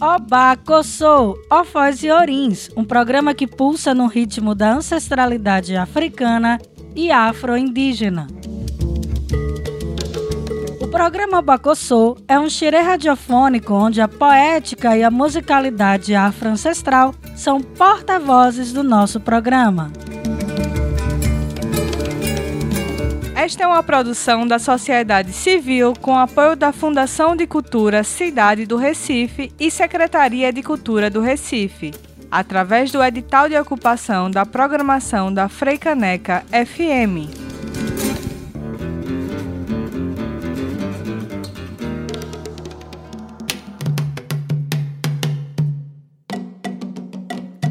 Oba Kossou, Ofós e Orins, um programa que pulsa no ritmo da ancestralidade africana e afro-indígena. O programa Bacossô é um xirê radiofônico onde a poética e a musicalidade afro-ancestral são porta-vozes do nosso programa. Esta é uma produção da sociedade civil com apoio da Fundação de Cultura Cidade do Recife e Secretaria de Cultura do Recife, através do edital de ocupação da programação da Freicaneca FM.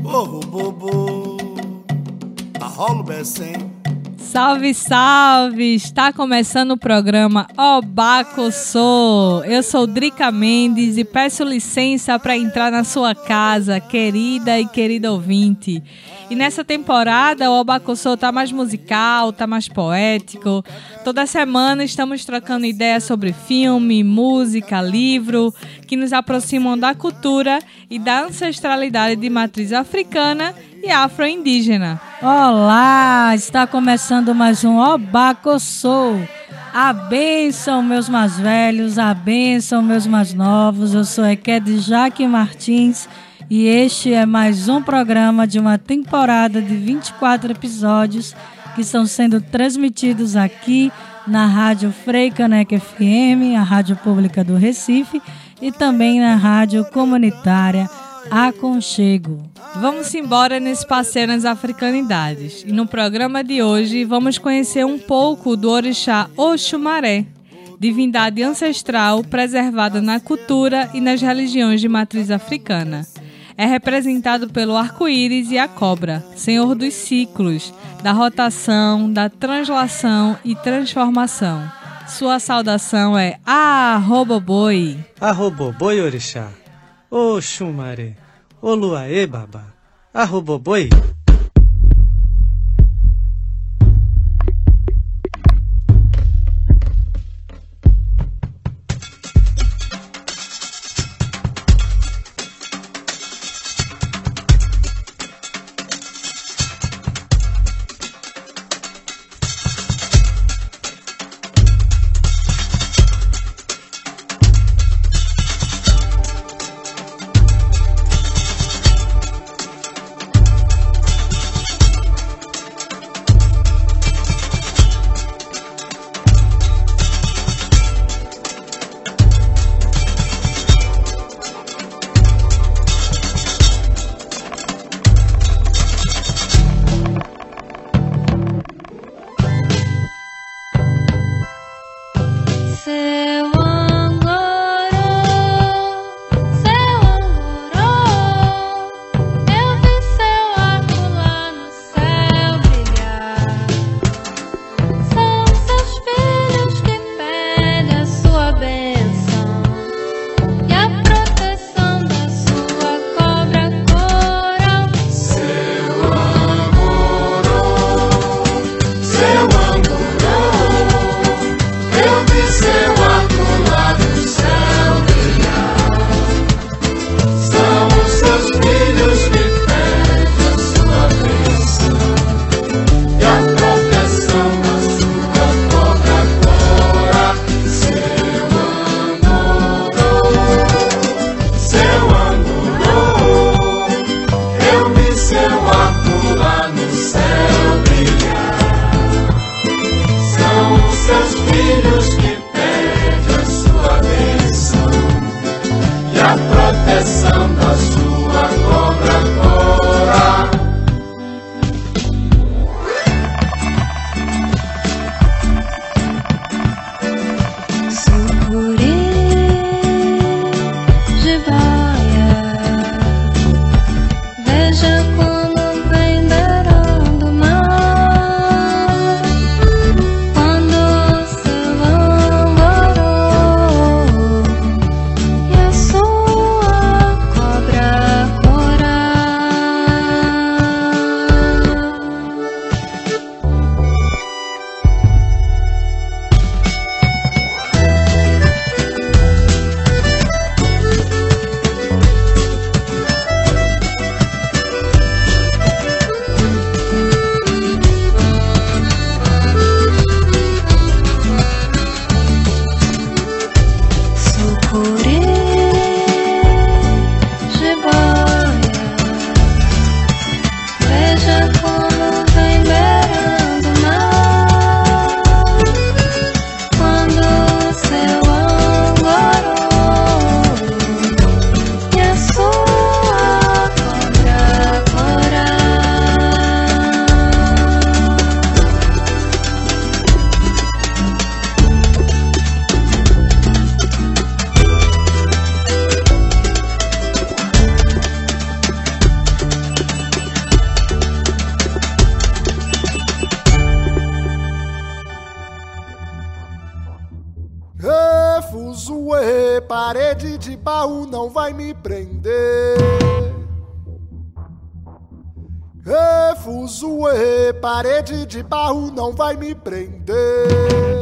Oh, bobo, a rolo becem. Salve, salve! Está começando o programa Obaco Sou. Eu sou Drica Mendes e peço licença para entrar na sua casa, querida e querido ouvinte. E nessa temporada o Obaco Sou tá mais musical, tá mais poético. Toda semana estamos trocando ideias sobre filme, música, livro, que nos aproximam da cultura e da ancestralidade de matriz africana e afro-indígena. Olá, está começando mais um Obacossou. A benção, meus mais velhos, a benção, meus mais novos. Eu sou Eked Jaque Martins e este é mais um programa de uma temporada de 24 episódios que estão sendo transmitidos aqui na Rádio Freicanec FM, a Rádio Pública do Recife, e também na Rádio Comunitária Aconchego. Vamos embora nesse passeio nas africanidades. E no programa de hoje vamos conhecer um pouco do orixá Oxumaré, divindade ancestral preservada na cultura e nas religiões de matriz africana. É representado pelo arco-íris e a cobra, senhor dos ciclos, da rotação, da translação e transformação. Sua saudação é Arroboboi. Arroboboi orixá. Oxumaré. Oluaê baba. Arroboboi. Parede de barro não vai me prender.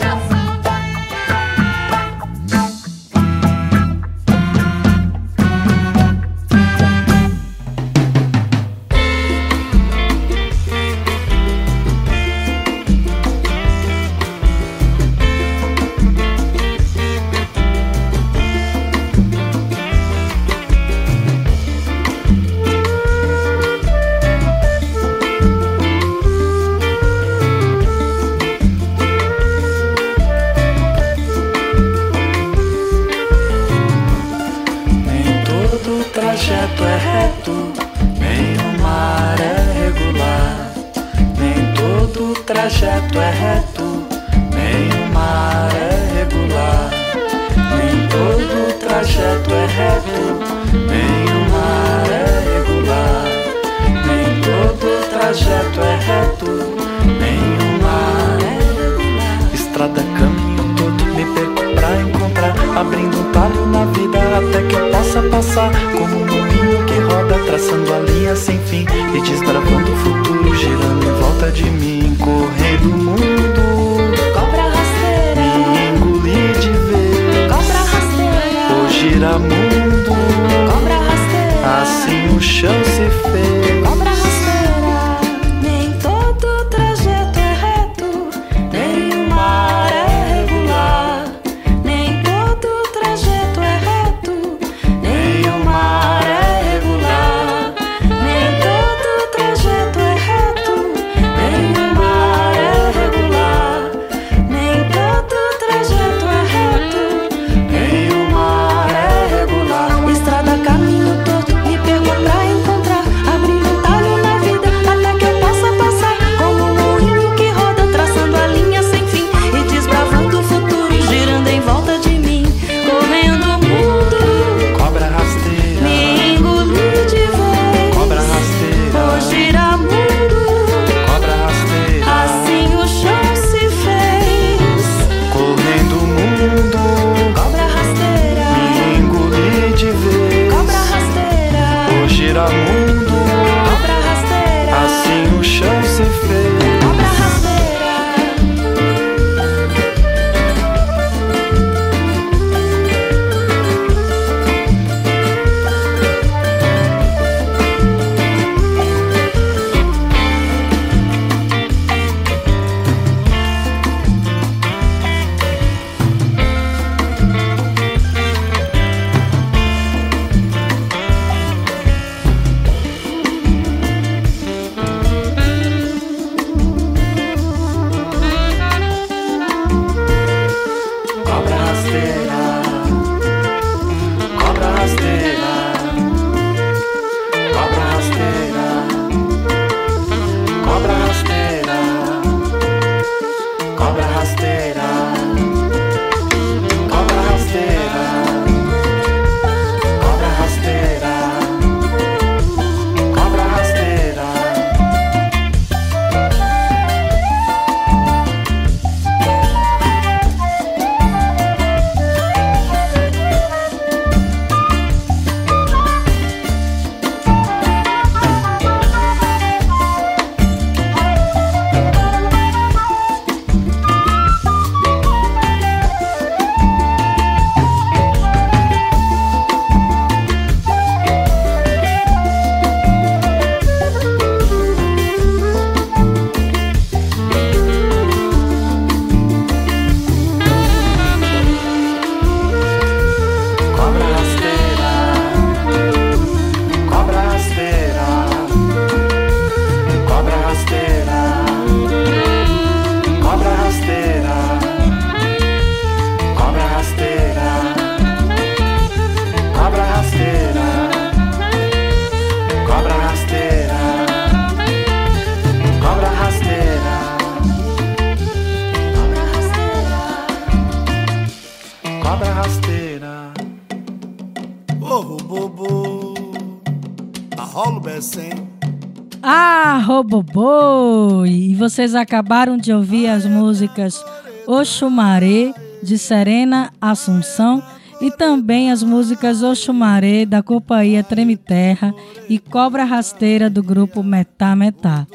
vocês acabaram de ouvir as músicas Oxumaré, de Serena Assunção, e também as músicas Oxumaré, da Companhia Treme Terra, e Cobra Rasteira, do grupo Metá Metá.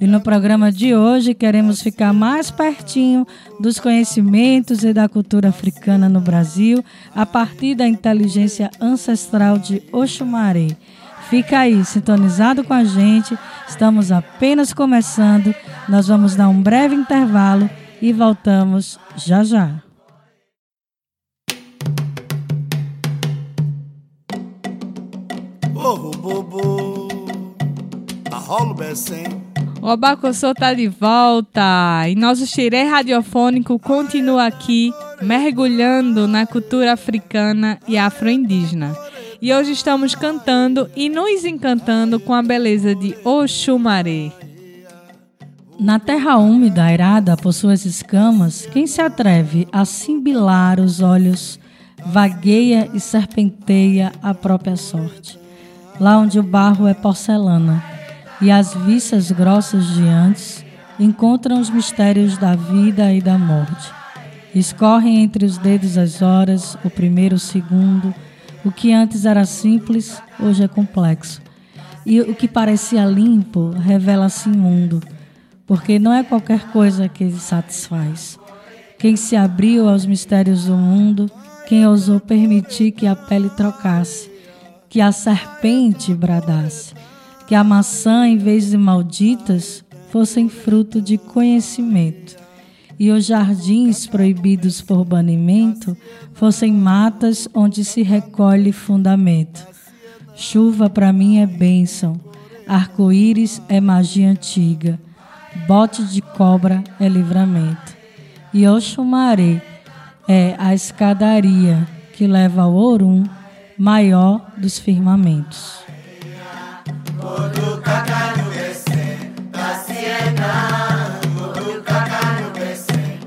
E no programa de hoje queremos ficar mais pertinho dos conhecimentos e da cultura africana no Brasil a partir da inteligência ancestral de Oxumaré. Fica aí, sintonizado com a gente. Estamos apenas começando. Nós vamos dar um breve intervalo e voltamos já já. O Abacossô tá de volta e nosso xirê radiofônico continua aqui, mergulhando na cultura africana e afro-indígena. E hoje estamos cantando e nos encantando com a beleza de Oxumaré. Na terra úmida, airada por suas escamas, quem se atreve a simbilar os olhos, vagueia e serpenteia a própria sorte. Lá onde o barro é porcelana e as viças grossas de antes encontram os mistérios da vida e da morte. Escorrem entre os dedos as horas, o primeiro, o segundo, o que antes era simples, hoje é complexo. E o que parecia limpo revela-se imundo, porque não é qualquer coisa que satisfaz. Quem se abriu aos mistérios do mundo, quem ousou permitir que a pele trocasse, que a serpente bradasse, que a maçã, em vez de malditas, fossem fruto de conhecimento e os jardins proibidos por banimento fossem matas onde se recolhe fundamento. Chuva para mim é bênção, arco-íris é magia antiga, bote de cobra é livramento. E Oxumaré é a escadaria que leva ao Orum, maior dos firmamentos.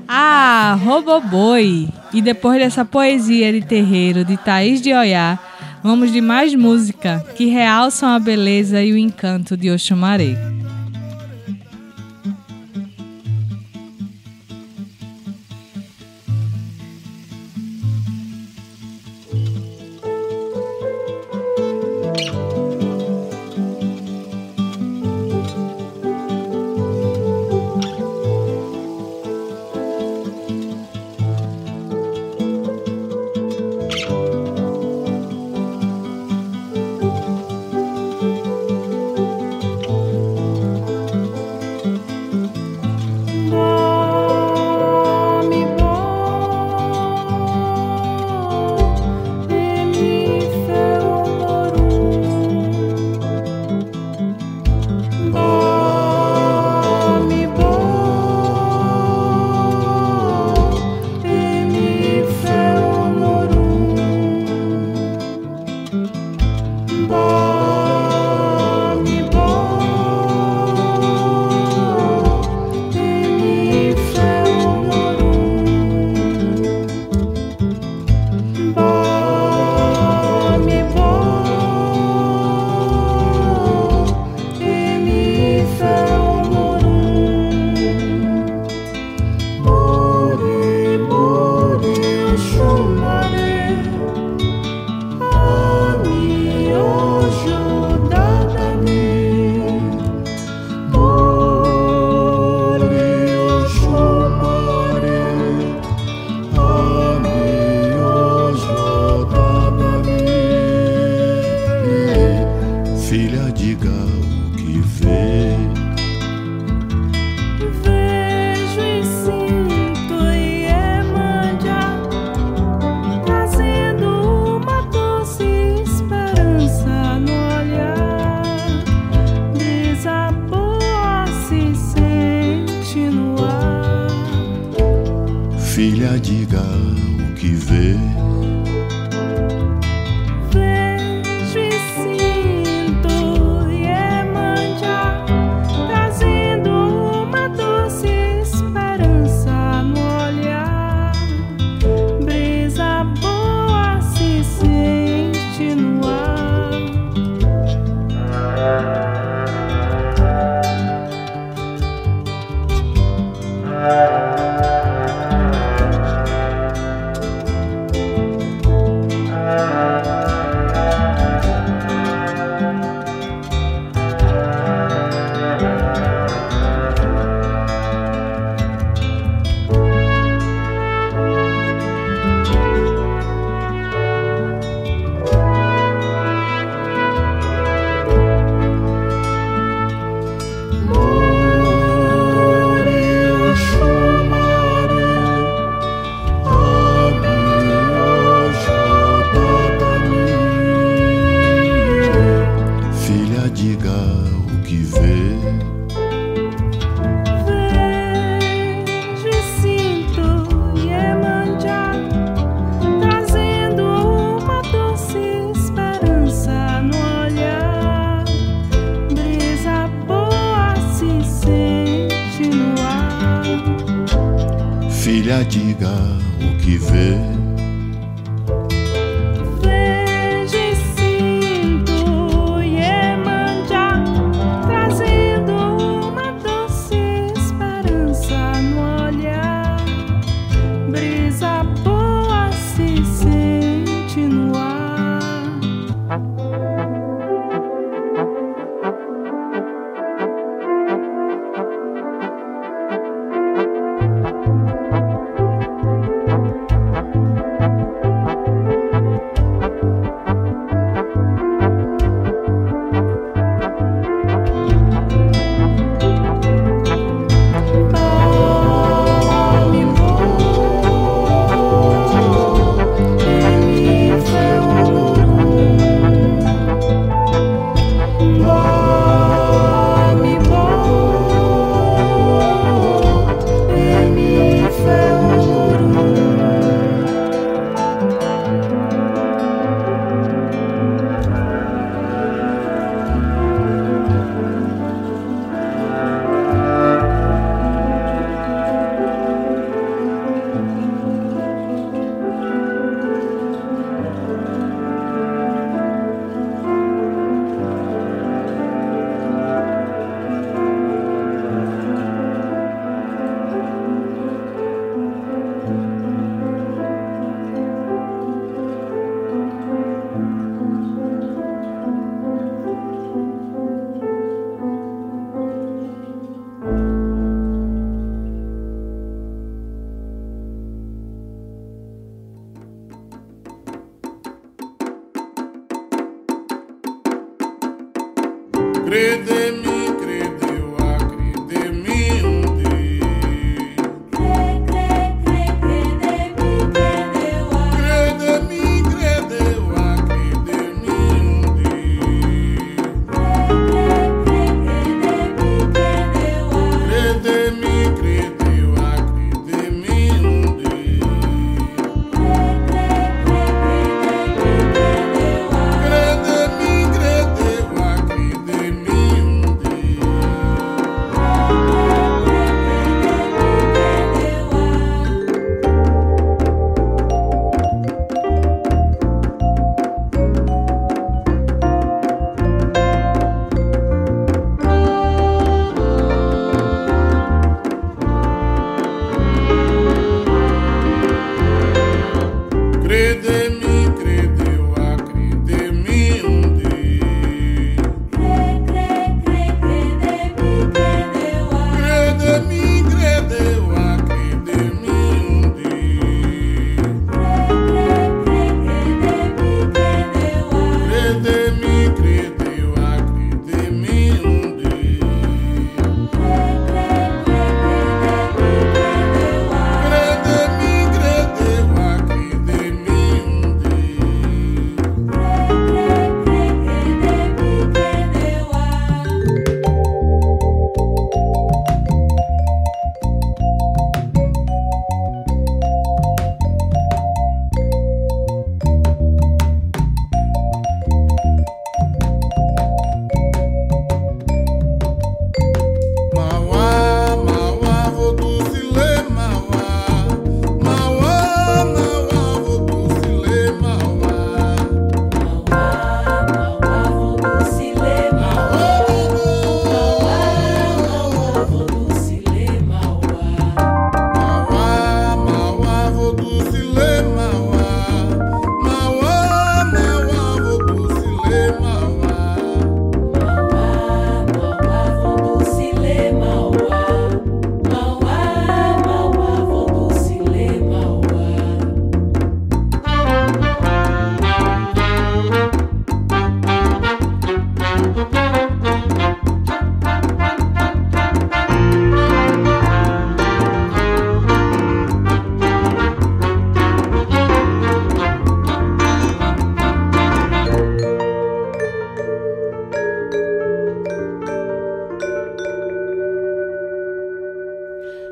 Ah, Roboboi! E depois dessa poesia de terreiro de Thaís de Oiá, vamos de mais música que realçam a beleza e o encanto de Oxumaré.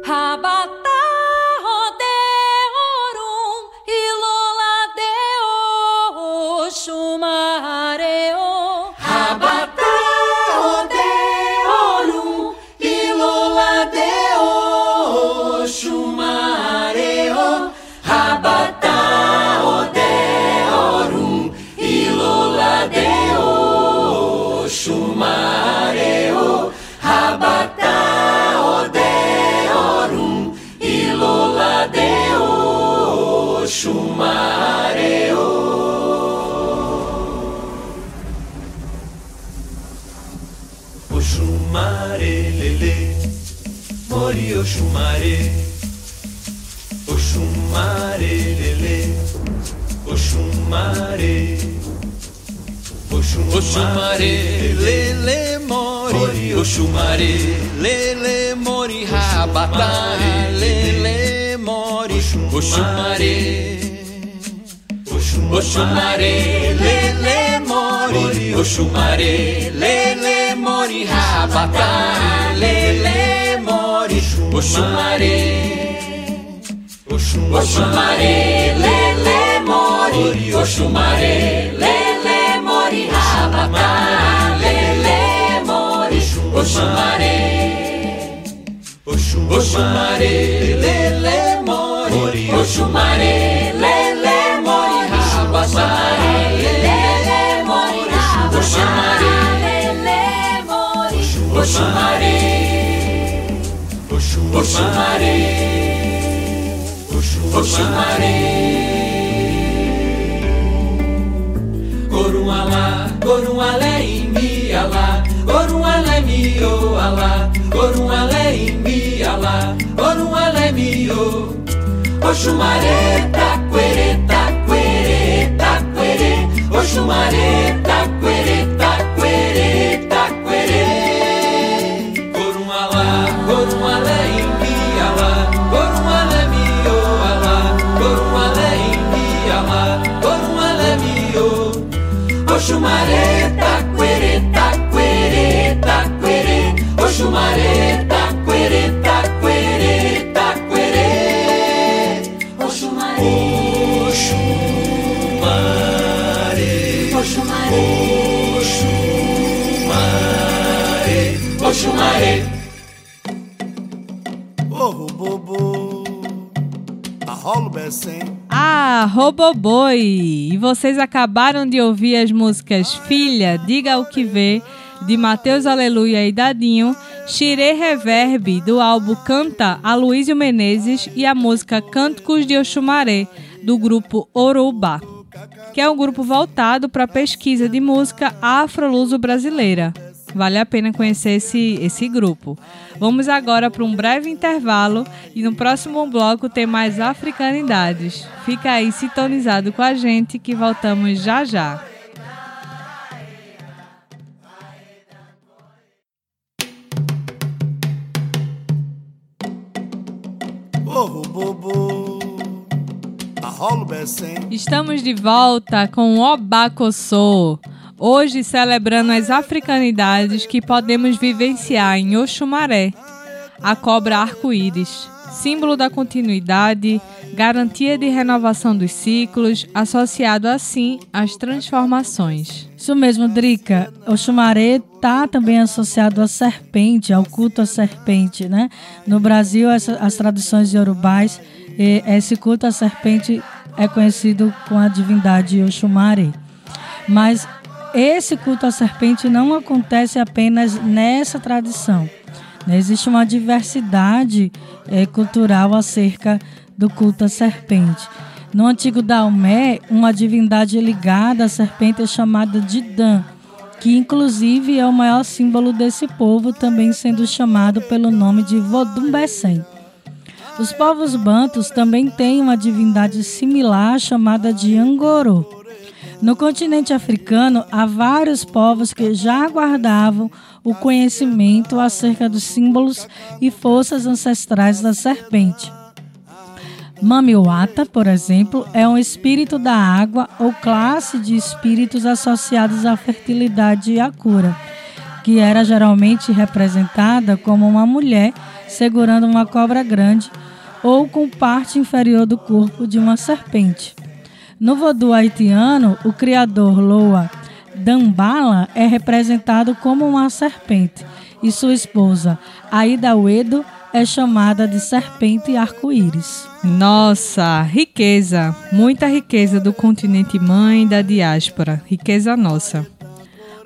How about Oxumare, lele, mori, Oxumare, lele, mori, rabata, lele, mori, Oxumare. Oxumare, lele, mori, Oxumare, lele, mori, rabata, lele, mori, Oxumare. Oxumare, lele, mori, mori, rabata, lele, mori. Oxumare, lele, mori, Oxumare, lele, mori, rabata, lele, mori, Oxumare, lele, mori, Oxumare. Oxumare. Oxumare Corualá, corualé imbi alá Corualé mio alá Corualé imbi alá Corualé mio Oxumaré taquere taquere taquere Oxumaré Roboboi! E vocês acabaram de ouvir as músicas Filha, Diga o que Vê, de Mateus Aleluia e Dadinho, Xirê Reverb, do álbum Canta, Aloysio Menezes, e a música Cânticos de Oxumaré, do grupo Orubá, que é um grupo voltado para a pesquisa de música afro-luso brasileira. Vale a pena conhecer esse, esse grupo. Vamos agora para um breve intervalo e no próximo bloco tem mais africanidades. Fica aí sintonizado com a gente que voltamos já já. Estamos de volta com o Obacossô. Hoje celebrando as africanidades que podemos vivenciar em Oxumaré, a cobra arco-íris, símbolo da continuidade, garantia de renovação dos ciclos, associado assim às transformações. Isso mesmo, Drica. O chumaré está também associado à serpente, ao culto à serpente, né? No Brasil, essa, as tradições iorubais, eh, esse culto à serpente é conhecido com a divindade Oxumaré. Mas esse culto à serpente não acontece apenas nessa tradição. né? Existe uma diversidade eh, cultural acerca do culto à serpente. No antigo Daomé, uma divindade ligada à serpente é chamada de Dan, que inclusive é o maior símbolo desse povo, também sendo chamado pelo nome de Vodumbessem. Os povos bantos também têm uma divindade similar chamada de Angorô. No continente africano, há vários povos que já guardavam o conhecimento acerca dos símbolos e forças ancestrais da serpente. Mamiwata, por exemplo, é um espírito da água ou classe de espíritos associados à fertilidade e à cura, que era geralmente representada como uma mulher segurando uma cobra grande ou com parte inferior do corpo de uma serpente. No vodu haitiano, o criador Loa Dambala é representado como uma serpente e sua esposa Aida Uedo é chamada de serpente arco-íris. Nossa, riqueza, muita riqueza do continente mãe e da diáspora, riqueza nossa.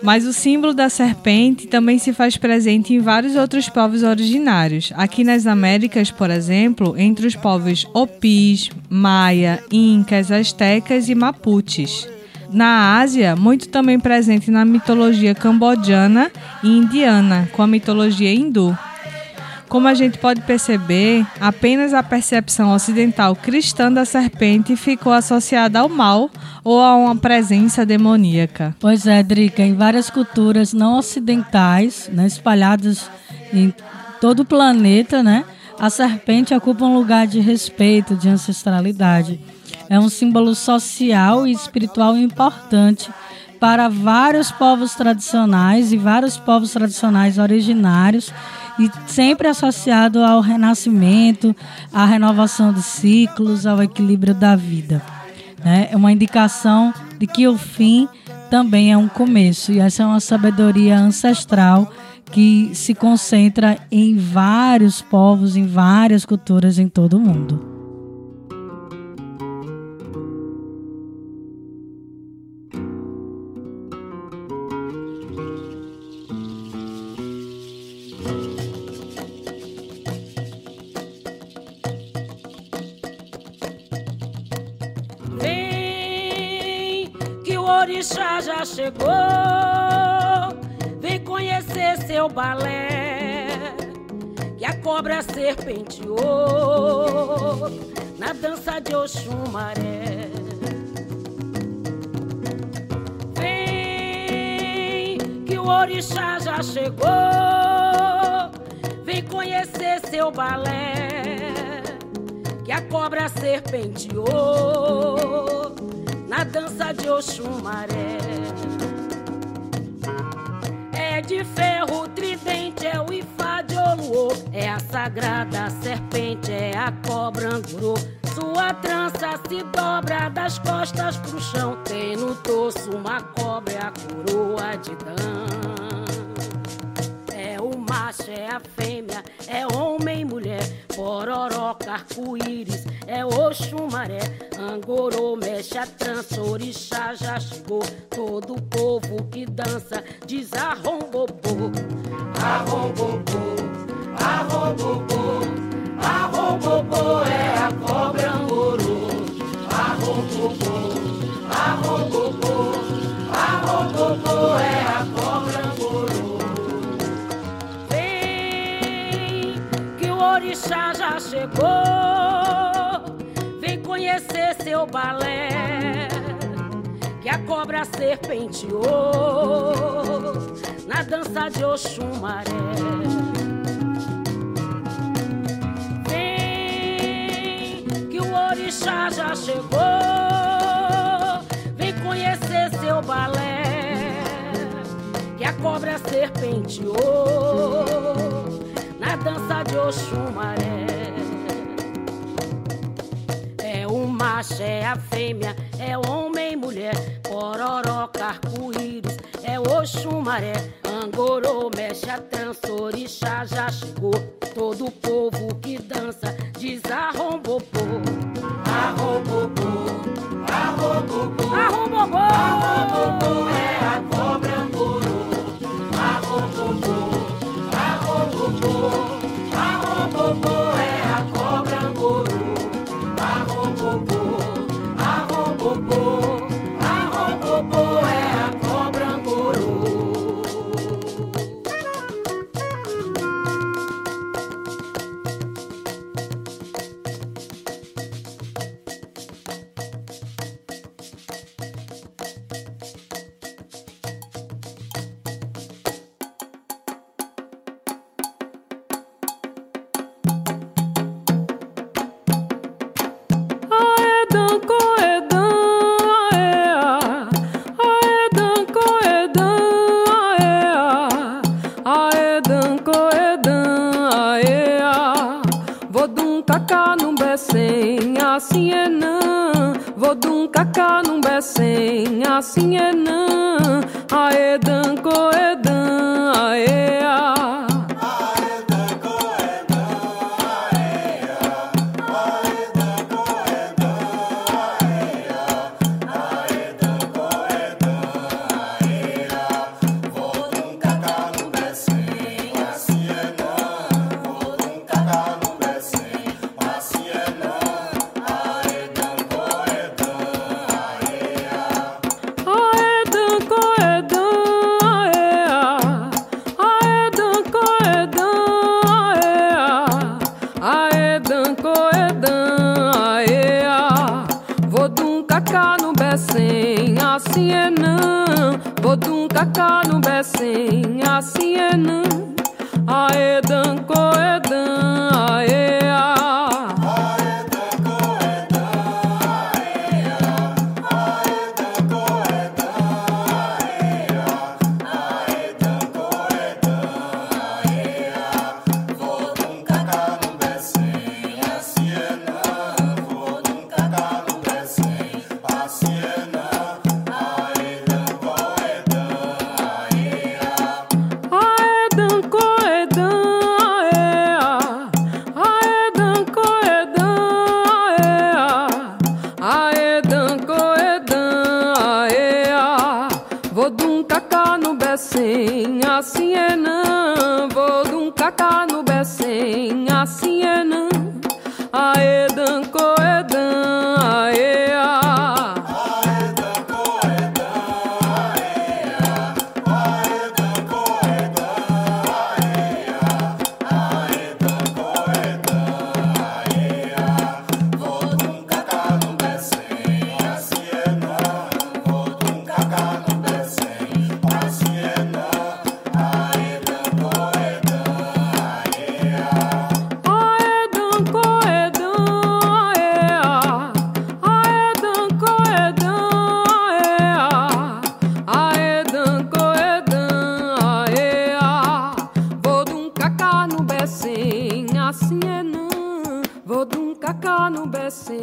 Mas o símbolo da serpente também se faz presente em vários outros povos originários. Aqui nas Américas, por exemplo, entre os povos Opis, Maia, Incas, Aztecas e Mapuches. Na Ásia, muito também presente na mitologia cambodjana e indiana, com a mitologia hindu. Como a gente pode perceber, apenas a percepção ocidental cristã da serpente ficou associada ao mal ou a uma presença demoníaca. Pois é, Drica, em várias culturas não ocidentais, né, espalhadas em todo o planeta, né, a serpente ocupa um lugar de respeito, de ancestralidade. É um símbolo social e espiritual importante para vários povos tradicionais e vários povos tradicionais originários e sempre associado ao renascimento, à renovação dos ciclos, ao equilíbrio da vida. Né? É uma indicação de que o fim também é um começo, e essa é uma sabedoria ancestral que se concentra em vários povos, em várias culturas em todo o mundo. Orixá já chegou. Vem conhecer seu balé. Que a cobra serpenteou na dança de Oxumaré. Vem, que o orixá já chegou. Vem conhecer seu balé. Que a cobra serpenteou na dança de Oxumaré. É de ferro tridente, é o Ifá de Oluô, é a sagrada serpente, é a cobra angurô. Sua trança se dobra das costas pro chão, tem no torso uma cobra, a coroa de Dan. Macho, é a fêmea, é homem e mulher, pororoca, arco-íris, é Oxumaré, Angorô, mexe a trança, orixá já chegou. Todo o povo que dança diz arrombobô, arrombobô, arrombobô, arrombobô é a cobra Angorô, arrombobô, arrombobô, arrombobô é a cobra orixá já chegou conhecer seu balé. Que a cobra serpenteou na dança de Oxumaré. Vem, que o orixá já chegou. Vem conhecer seu balé. Que a cobra serpenteou dança de Oxumaré. macho, é a fêmea, é homem e mulher, pororoca, arco-íris, é Oxumaré, Angorô, mexe a trança, orixá já chegou, todo o povo que dança diz arrombopô, arrombopô, arrombopô, arrombopô, arrombopô é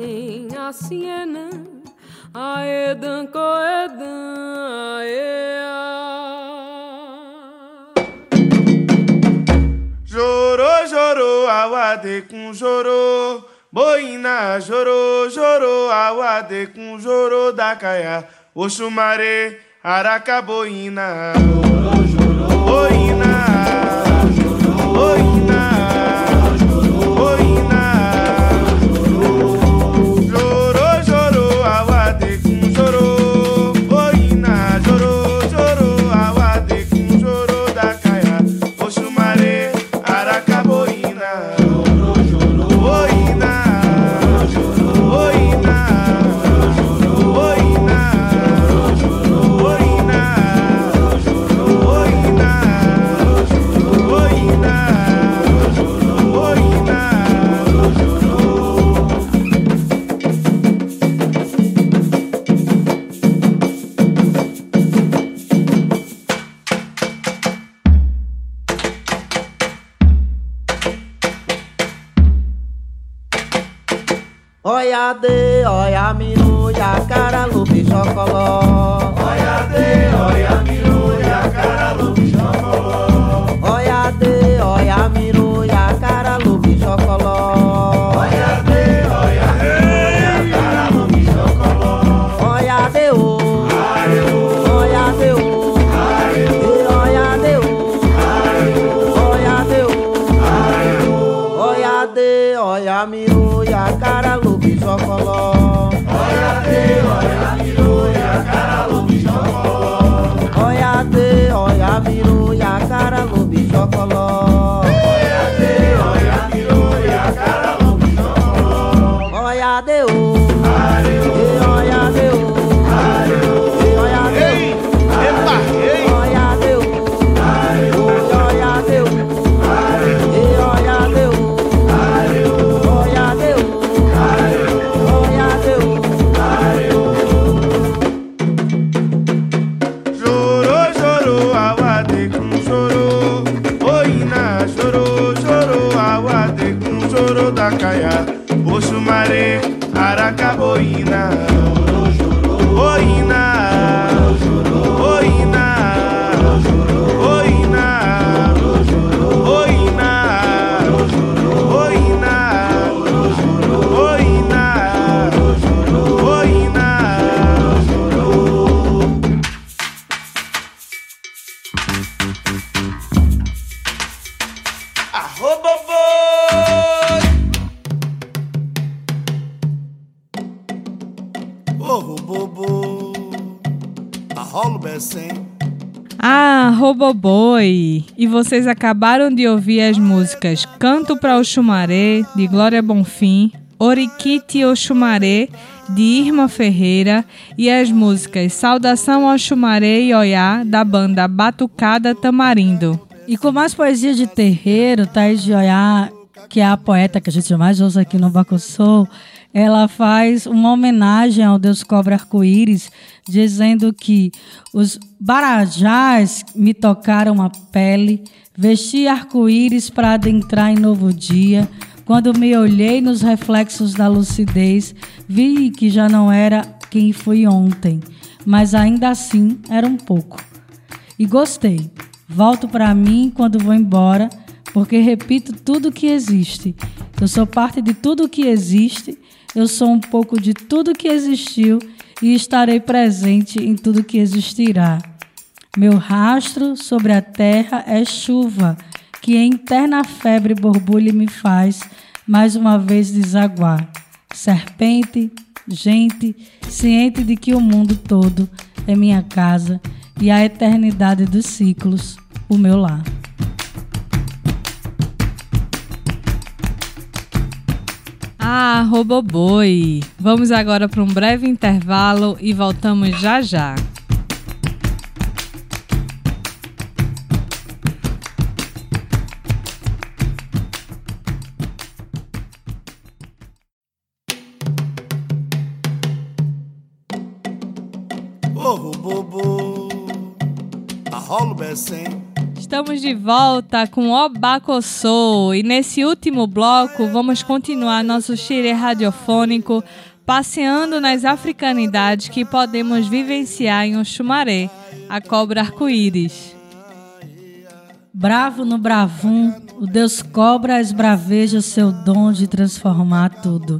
Aden, a Siena, a Edan, Coedan, a chorou ah. Jorô, jorô, awade com jorô. Boina, jorô, jorô, awade com jorô da caia. Oxumaré, araca, aracaboina Jorô, chorou boina. de, olha miru, cara lupe chocoló. Olha de, olha miru, cara lupe chocoló. Olha de, olha miru, cara lupe chocoló. Olha de, olha a cara lupe chocoló. Olha de o, olha de o. Olha, cara, luz. jọkọlọ. ọ̀yà dé ọ̀yà mi ló yàkàrà lóbi jọkọlọ. ọ̀yà dé ọ̀yà mi ló yàkàrà lóbi jọkọlọ. vocês acabaram de ouvir as músicas Canto para o Chumaré, de Glória Bonfim, Oriquite o Chumaré, de Irma Ferreira, e as músicas Saudação ao Chumaré e Oiá, da banda Batucada Tamarindo. E com mais poesia de terreiro, Thais de Oiá, que é a poeta que a gente mais ouça aqui no Bacussou, ela faz uma homenagem ao Deus Cobra Arco-Íris, dizendo que os barajás me tocaram a pele, vesti arco-íris para adentrar em novo dia. Quando me olhei nos reflexos da lucidez, vi que já não era quem fui ontem, mas ainda assim era um pouco. E gostei. Volto para mim quando vou embora, porque repito tudo que existe. Eu sou parte de tudo que existe, eu sou um pouco de tudo que existiu e estarei presente em tudo que existirá. Meu rastro sobre a terra é chuva, que em interna febre borbulha e me faz mais uma vez desaguar. Serpente, gente, ciente de que o mundo todo é minha casa e a eternidade dos ciclos, o meu lar. Ah, Roboboi! Vamos agora para um breve intervalo e voltamos já já. Ô, bobo, arrola o becém. Estamos de volta com Obacossô e nesse último bloco vamos continuar nosso xirê radiofônico passeando nas africanidades que podemos vivenciar em Oxumaré, a cobra arco-íris. Bravo no bravum, o Deus cobra esbraveja seu dom de transformar tudo.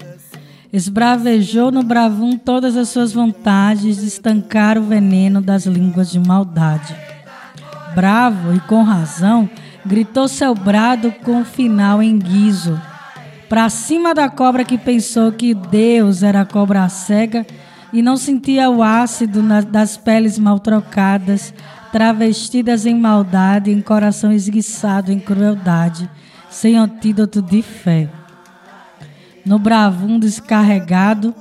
Esbravejou no bravum todas as suas vontades de estancar o veneno das línguas de maldade. Bravo e com razão, gritou seu brado com final em guiso. Pra cima da cobra que pensou que Deus era a cobra cega e não sentia o ácido das peles mal trocadas, travestidas em maldade, em coração esguiçado em crueldade, sem antídoto de fé. No bravum descarregado,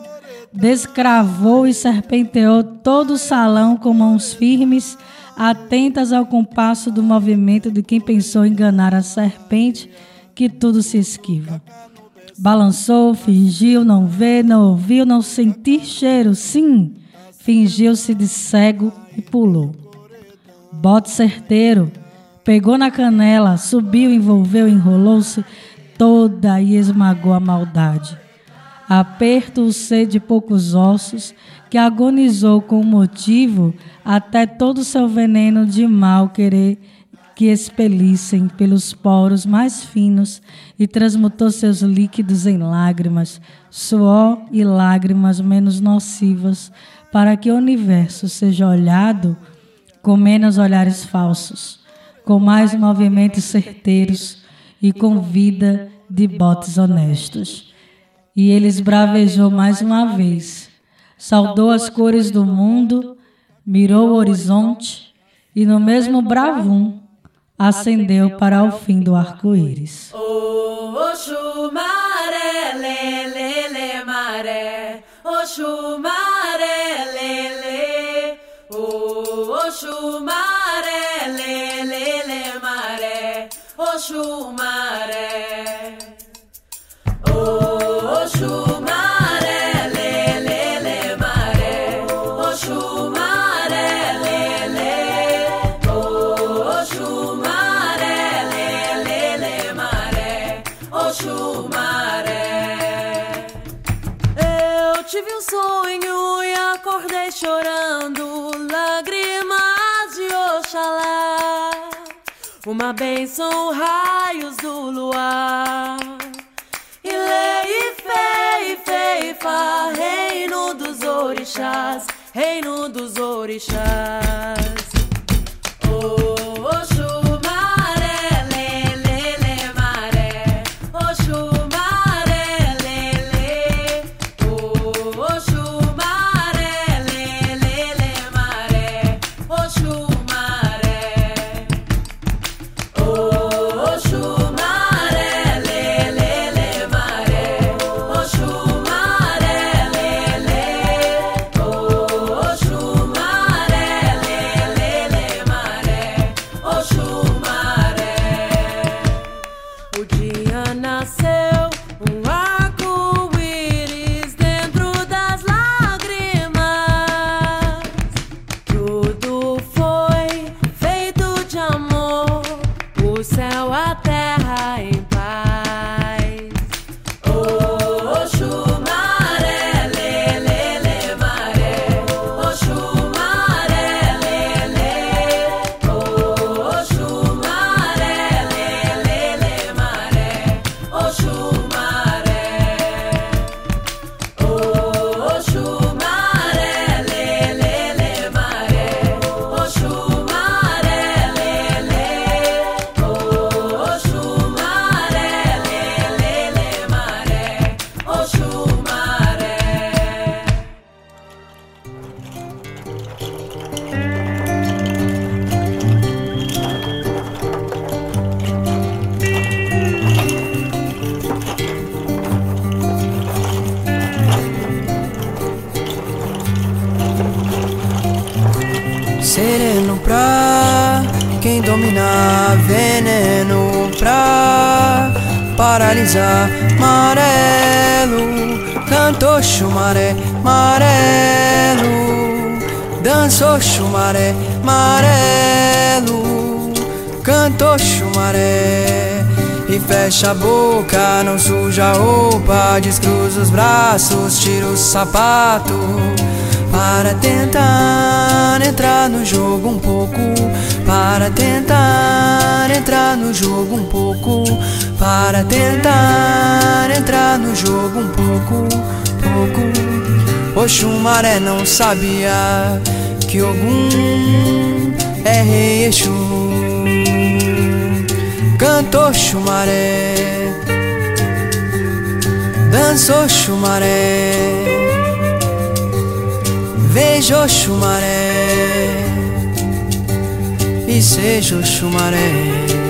descravou e serpenteou todo o salão com mãos firmes, atentas ao compasso do movimento de quem pensou enganar a serpente, que tudo se esquiva. Balançou, fingiu não ver, não ouviu, não sentir cheiro, sim, fingiu-se de cego e pulou. Bote certeiro, pegou na canela, subiu, envolveu, enrolou-se toda e esmagou a maldade. Aperto o ser de poucos ossos, que agonizou com o motivo até todo o seu veneno de mal querer que expelissem pelos poros mais finos e transmutou seus líquidos em lágrimas, suor e lágrimas menos nocivas, para que o universo seja olhado com menos olhares falsos, com mais movimentos certeiros e com vida de botes honestos. E ele esbravejou mais uma vez, saudou as cores do mundo, mirou o horizonte e no mesmo bravum acendeu para o fim do arco-íris. Oh, Oxu maré, lê, Uma bênção, raios do luar. E fé, e fá, reino dos orixás, reino dos orixás. Suja a roupa, descruza os braços, tira o sapato. Para tentar entrar no jogo um pouco, para tentar entrar no jogo um pouco, para tentar entrar no jogo um pouco, pouco. Oxumaré não sabia que algum é rei Exu. Cantou chumaré, dançou chumaré, vejo chumaré e seja chumaré.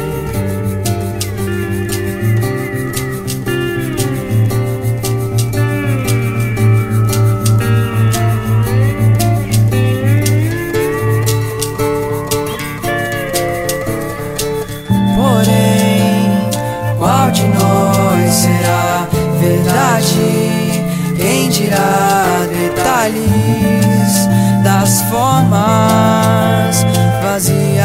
Dirá detalhes das formas vazias?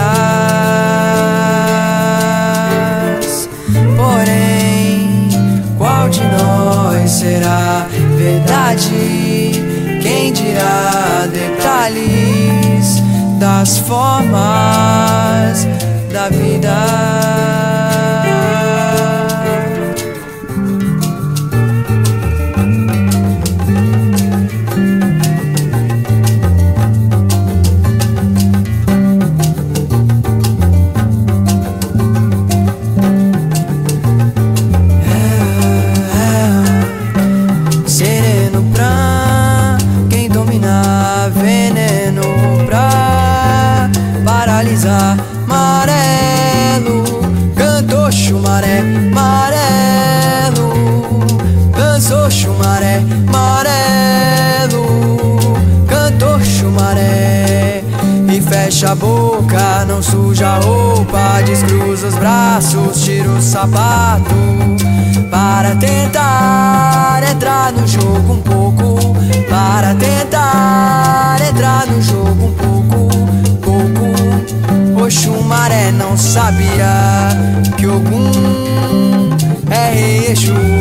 Porém, qual de nós será verdade? Quem dirá detalhes das formas da vida? Fecha a boca, não suja a roupa, descruza os braços, tira o sapato. Para tentar entrar no jogo um pouco, para tentar entrar no jogo um pouco, pouco. Oxumaré não sabia que algum é rei Exu.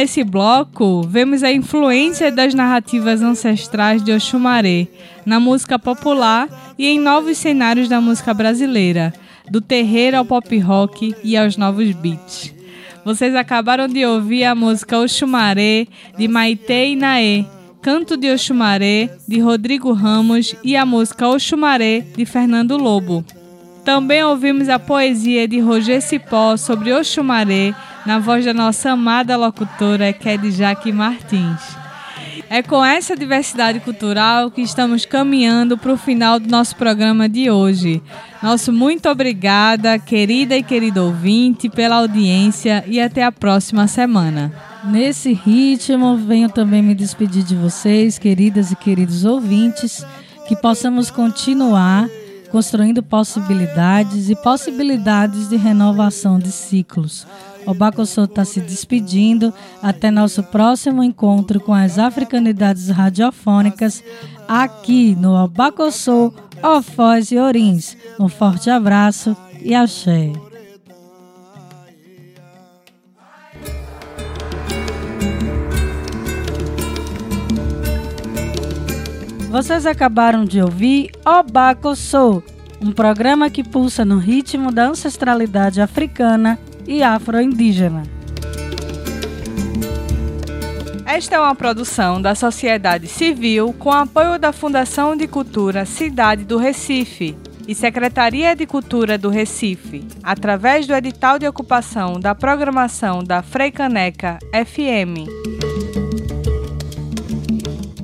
Nesse bloco, vemos a influência das narrativas ancestrais de Oxumaré na música popular e em novos cenários da música brasileira, do terreiro ao pop rock e aos novos beats. Vocês acabaram de ouvir a música Oxumaré, de Maitê Inaê, Canto de Oxumaré, de Rodrigo Ramos e a música Oxumaré, de Fernando Lobo. Também ouvimos a poesia de Roger Cipó sobre Oxumaré, na voz da nossa amada locutora Jaque Martins. É com essa diversidade cultural que estamos caminhando para o final do nosso programa de hoje. Nosso muito obrigada, querida e querido ouvinte, pela audiência e até a próxima semana. Nesse ritmo, venho também me despedir de vocês, queridas e queridos ouvintes, que possamos continuar construindo possibilidades e possibilidades de renovação de ciclos. O Bacossô está se despedindo. Até nosso próximo encontro com as africanidades radiofônicas aqui no Obacossô, Ofós e Orins. Um forte abraço e axé. Vocês acabaram de ouvir Obacossô, um programa que pulsa no ritmo da ancestralidade africana e afro-indígena. Esta é uma produção da sociedade civil com apoio da Fundação de Cultura Cidade do Recife e Secretaria de Cultura do Recife, através do edital de ocupação da programação da Freicaneca FM.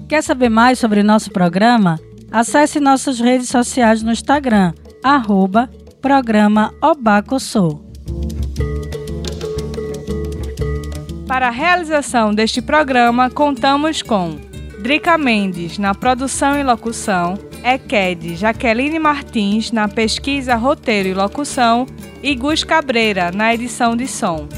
Quer saber mais sobre nosso programa? Acesse nossas redes sociais no Instagram, arroba programa Obacossô. Para a realização deste programa, contamos com Drica Mendes na produção e locução, Eked Jaqueline Martins na pesquisa, roteiro e locução e Gus Cabreira na edição de som.